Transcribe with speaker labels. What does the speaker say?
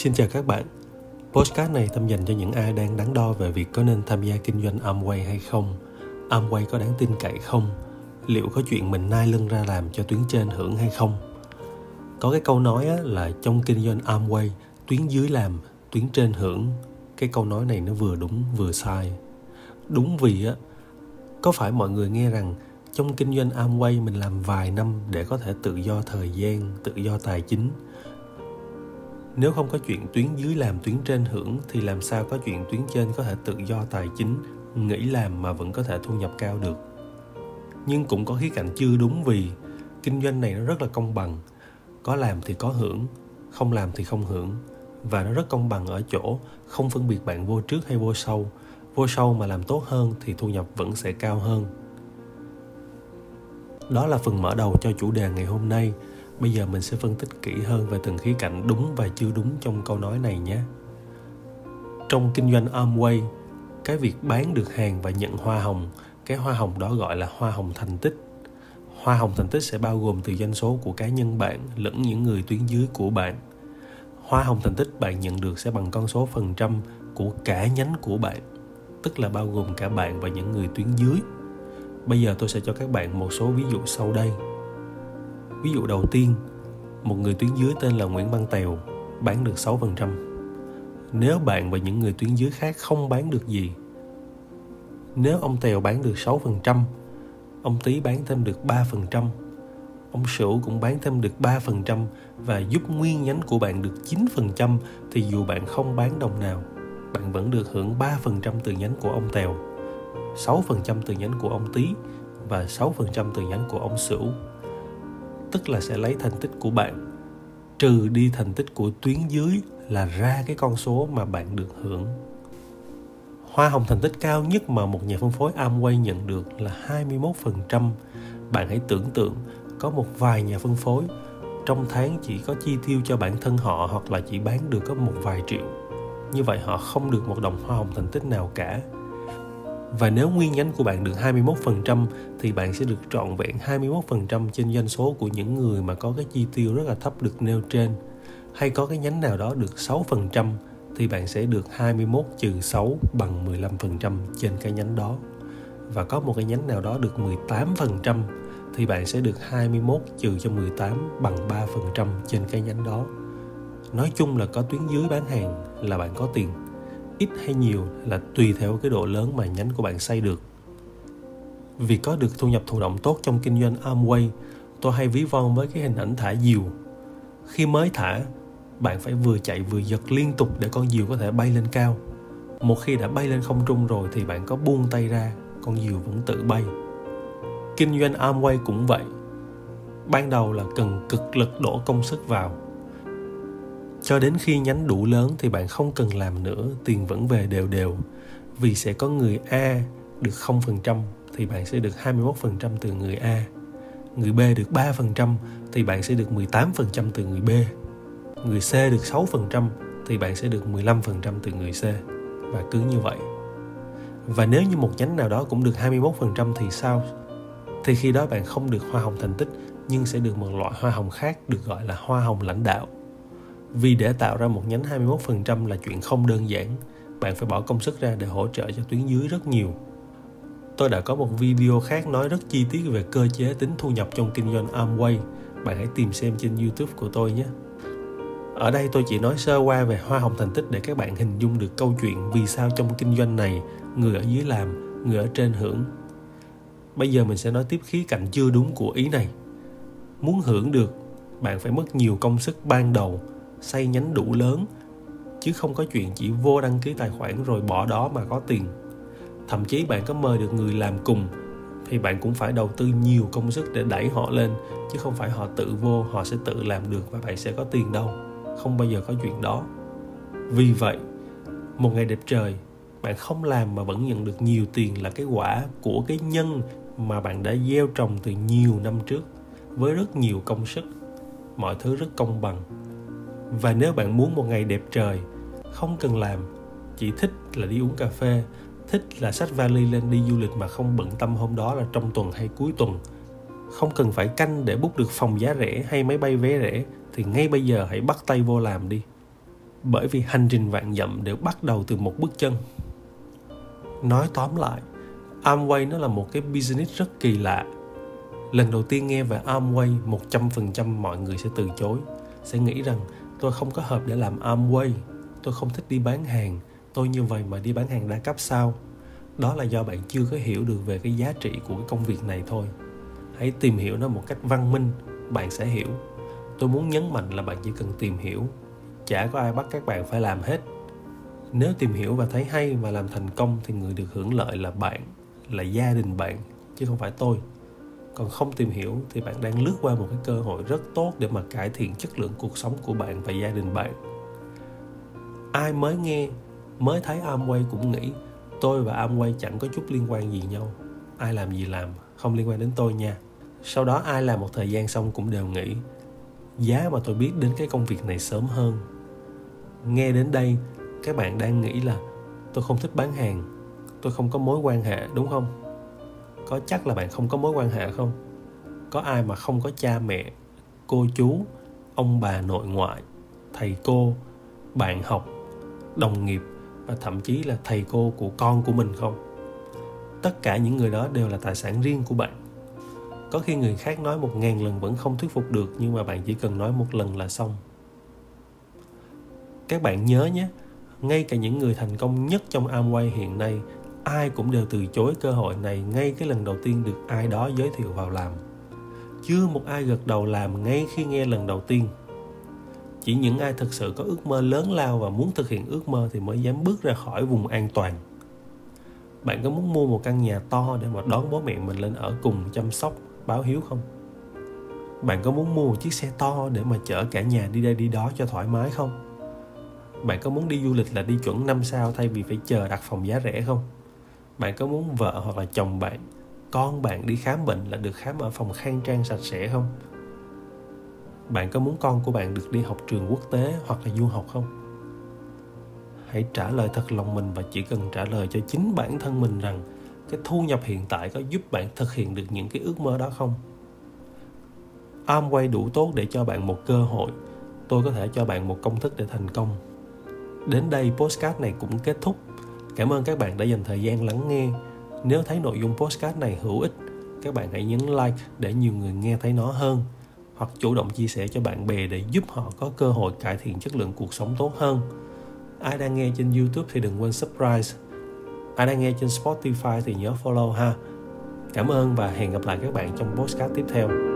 Speaker 1: Xin chào các bạn. Postcard này tâm dành cho những ai đang đắn đo về việc có nên tham gia kinh doanh Amway hay không. Amway có đáng tin cậy không? Liệu có chuyện mình nai lưng ra làm cho tuyến trên hưởng hay không? Có cái câu nói là trong kinh doanh Amway, tuyến dưới làm, tuyến trên hưởng. Cái câu nói này nó vừa đúng vừa sai. Đúng vì á, có phải mọi người nghe rằng trong kinh doanh Amway mình làm vài năm để có thể tự do thời gian, tự do tài chính – nếu không có chuyện tuyến dưới làm tuyến trên hưởng, thì làm sao có chuyện tuyến trên có thể tự do tài chính nghĩ làm mà vẫn có thể thu nhập cao được? Nhưng cũng có khía cạnh chưa đúng vì kinh doanh này nó rất là công bằng. Có làm thì có hưởng, không làm thì không hưởng. Và nó rất công bằng ở chỗ không phân biệt bạn vô trước hay vô sau. Vô sau mà làm tốt hơn thì thu nhập vẫn sẽ cao hơn. Đó là phần mở đầu cho chủ đề ngày hôm nay. Bây giờ mình sẽ phân tích kỹ hơn về từng khía cạnh đúng và chưa đúng trong câu nói này nhé. Trong kinh doanh Amway, cái việc bán được hàng và nhận hoa hồng, cái hoa hồng đó gọi là hoa hồng thành tích. Hoa hồng thành tích sẽ bao gồm từ doanh số của cá nhân bạn lẫn những người tuyến dưới của bạn. Hoa hồng thành tích bạn nhận được sẽ bằng con số phần trăm của cả nhánh của bạn, tức là bao gồm cả bạn và những người tuyến dưới. Bây giờ tôi sẽ cho các bạn một số ví dụ sau đây Ví dụ đầu tiên, một người tuyến dưới tên là Nguyễn Văn Tèo bán được 6%. Nếu bạn và những người tuyến dưới khác không bán được gì, nếu ông Tèo bán được 6%, ông Tý bán thêm được 3%, ông Sửu cũng bán thêm được 3% và giúp nguyên nhánh của bạn được 9% thì dù bạn không bán đồng nào, bạn vẫn được hưởng 3% từ nhánh của ông Tèo, 6% từ nhánh của ông Tý và 6% từ nhánh của ông Sửu tức là sẽ lấy thành tích của bạn trừ đi thành tích của tuyến dưới là ra cái con số mà bạn được hưởng. Hoa hồng thành tích cao nhất mà một nhà phân phối Amway nhận được là 21%. Bạn hãy tưởng tượng, có một vài nhà phân phối, trong tháng chỉ có chi tiêu cho bản thân họ hoặc là chỉ bán được có một vài triệu. Như vậy họ không được một đồng hoa hồng thành tích nào cả và nếu nguyên nhánh của bạn được 21% thì bạn sẽ được trọn vẹn 21% trên doanh số của những người mà có cái chi tiêu rất là thấp được nêu trên. Hay có cái nhánh nào đó được 6% thì bạn sẽ được 21 trừ 6 bằng 15% trên cái nhánh đó. Và có một cái nhánh nào đó được 18% thì bạn sẽ được 21 trừ cho 18 bằng 3% trên cái nhánh đó. Nói chung là có tuyến dưới bán hàng là bạn có tiền ít hay nhiều là tùy theo cái độ lớn mà nhánh của bạn xây được. Vì có được thu nhập thụ động tốt trong kinh doanh Amway, tôi hay ví von với cái hình ảnh thả diều. Khi mới thả, bạn phải vừa chạy vừa giật liên tục để con diều có thể bay lên cao. Một khi đã bay lên không trung rồi thì bạn có buông tay ra, con diều vẫn tự bay. Kinh doanh Amway cũng vậy. Ban đầu là cần cực lực đổ công sức vào cho đến khi nhánh đủ lớn thì bạn không cần làm nữa, tiền vẫn về đều đều. Vì sẽ có người A được 0% thì bạn sẽ được 21% từ người A. Người B được 3% thì bạn sẽ được 18% từ người B. Người C được 6% thì bạn sẽ được 15% từ người C. Và cứ như vậy. Và nếu như một nhánh nào đó cũng được 21% thì sao? Thì khi đó bạn không được hoa hồng thành tích, nhưng sẽ được một loại hoa hồng khác được gọi là hoa hồng lãnh đạo vì để tạo ra một nhánh 21% là chuyện không đơn giản, bạn phải bỏ công sức ra để hỗ trợ cho tuyến dưới rất nhiều. Tôi đã có một video khác nói rất chi tiết về cơ chế tính thu nhập trong kinh doanh Amway. Bạn hãy tìm xem trên YouTube của tôi nhé. Ở đây tôi chỉ nói sơ qua về hoa hồng thành tích để các bạn hình dung được câu chuyện vì sao trong kinh doanh này người ở dưới làm, người ở trên hưởng. Bây giờ mình sẽ nói tiếp khía cạnh chưa đúng của ý này. Muốn hưởng được, bạn phải mất nhiều công sức ban đầu xây nhánh đủ lớn, chứ không có chuyện chỉ vô đăng ký tài khoản rồi bỏ đó mà có tiền. Thậm chí bạn có mời được người làm cùng, thì bạn cũng phải đầu tư nhiều công sức để đẩy họ lên, chứ không phải họ tự vô, họ sẽ tự làm được và bạn sẽ có tiền đâu. Không bao giờ có chuyện đó. Vì vậy, một ngày đẹp trời, bạn không làm mà vẫn nhận được nhiều tiền là cái quả của cái nhân mà bạn đã gieo trồng từ nhiều năm trước. Với rất nhiều công sức, mọi thứ rất công bằng và nếu bạn muốn một ngày đẹp trời, không cần làm, chỉ thích là đi uống cà phê, thích là sách vali lên đi du lịch mà không bận tâm hôm đó là trong tuần hay cuối tuần. Không cần phải canh để bút được phòng giá rẻ hay máy bay vé rẻ, thì ngay bây giờ hãy bắt tay vô làm đi. Bởi vì hành trình vạn dặm đều bắt đầu từ một bước chân. Nói tóm lại, Amway nó là một cái business rất kỳ lạ. Lần đầu tiên nghe về Amway 100% mọi người sẽ từ chối, sẽ nghĩ rằng tôi không có hợp để làm Amway. Tôi không thích đi bán hàng. Tôi như vậy mà đi bán hàng đa cấp sao? Đó là do bạn chưa có hiểu được về cái giá trị của cái công việc này thôi. Hãy tìm hiểu nó một cách văn minh, bạn sẽ hiểu. Tôi muốn nhấn mạnh là bạn chỉ cần tìm hiểu. Chả có ai bắt các bạn phải làm hết. Nếu tìm hiểu và thấy hay và làm thành công thì người được hưởng lợi là bạn, là gia đình bạn, chứ không phải tôi còn không tìm hiểu thì bạn đang lướt qua một cái cơ hội rất tốt để mà cải thiện chất lượng cuộc sống của bạn và gia đình bạn. Ai mới nghe, mới thấy Amway cũng nghĩ, tôi và Amway chẳng có chút liên quan gì nhau. Ai làm gì làm, không liên quan đến tôi nha. Sau đó ai làm một thời gian xong cũng đều nghĩ, giá mà tôi biết đến cái công việc này sớm hơn. Nghe đến đây, các bạn đang nghĩ là, tôi không thích bán hàng, tôi không có mối quan hệ, đúng không? Có chắc là bạn không có mối quan hệ không? Có ai mà không có cha mẹ, cô chú, ông bà nội ngoại, thầy cô, bạn học, đồng nghiệp và thậm chí là thầy cô của con của mình không? Tất cả những người đó đều là tài sản riêng của bạn. Có khi người khác nói một ngàn lần vẫn không thuyết phục được, nhưng mà bạn chỉ cần nói một lần là xong. Các bạn nhớ nhé, ngay cả những người thành công nhất trong Amway hiện nay ai cũng đều từ chối cơ hội này ngay cái lần đầu tiên được ai đó giới thiệu vào làm. Chưa một ai gật đầu làm ngay khi nghe lần đầu tiên. Chỉ những ai thực sự có ước mơ lớn lao và muốn thực hiện ước mơ thì mới dám bước ra khỏi vùng an toàn. Bạn có muốn mua một căn nhà to để mà đón bố mẹ mình lên ở cùng chăm sóc, báo hiếu không? Bạn có muốn mua một chiếc xe to để mà chở cả nhà đi đây đi đó cho thoải mái không? Bạn có muốn đi du lịch là đi chuẩn 5 sao thay vì phải chờ đặt phòng giá rẻ không? Bạn có muốn vợ hoặc là chồng bạn, con bạn đi khám bệnh là được khám ở phòng khang trang sạch sẽ không? Bạn có muốn con của bạn được đi học trường quốc tế hoặc là du học không? Hãy trả lời thật lòng mình và chỉ cần trả lời cho chính bản thân mình rằng cái thu nhập hiện tại có giúp bạn thực hiện được những cái ước mơ đó không? Amway đủ tốt để cho bạn một cơ hội. Tôi có thể cho bạn một công thức để thành công. Đến đây postcard này cũng kết thúc cảm ơn các bạn đã dành thời gian lắng nghe. Nếu thấy nội dung postcard này hữu ích, các bạn hãy nhấn like để nhiều người nghe thấy nó hơn, hoặc chủ động chia sẻ cho bạn bè để giúp họ có cơ hội cải thiện chất lượng cuộc sống tốt hơn. Ai đang nghe trên youtube thì đừng quên subscribe. Ai đang nghe trên spotify thì nhớ follow ha. Cảm ơn và hẹn gặp lại các bạn trong postcard tiếp theo.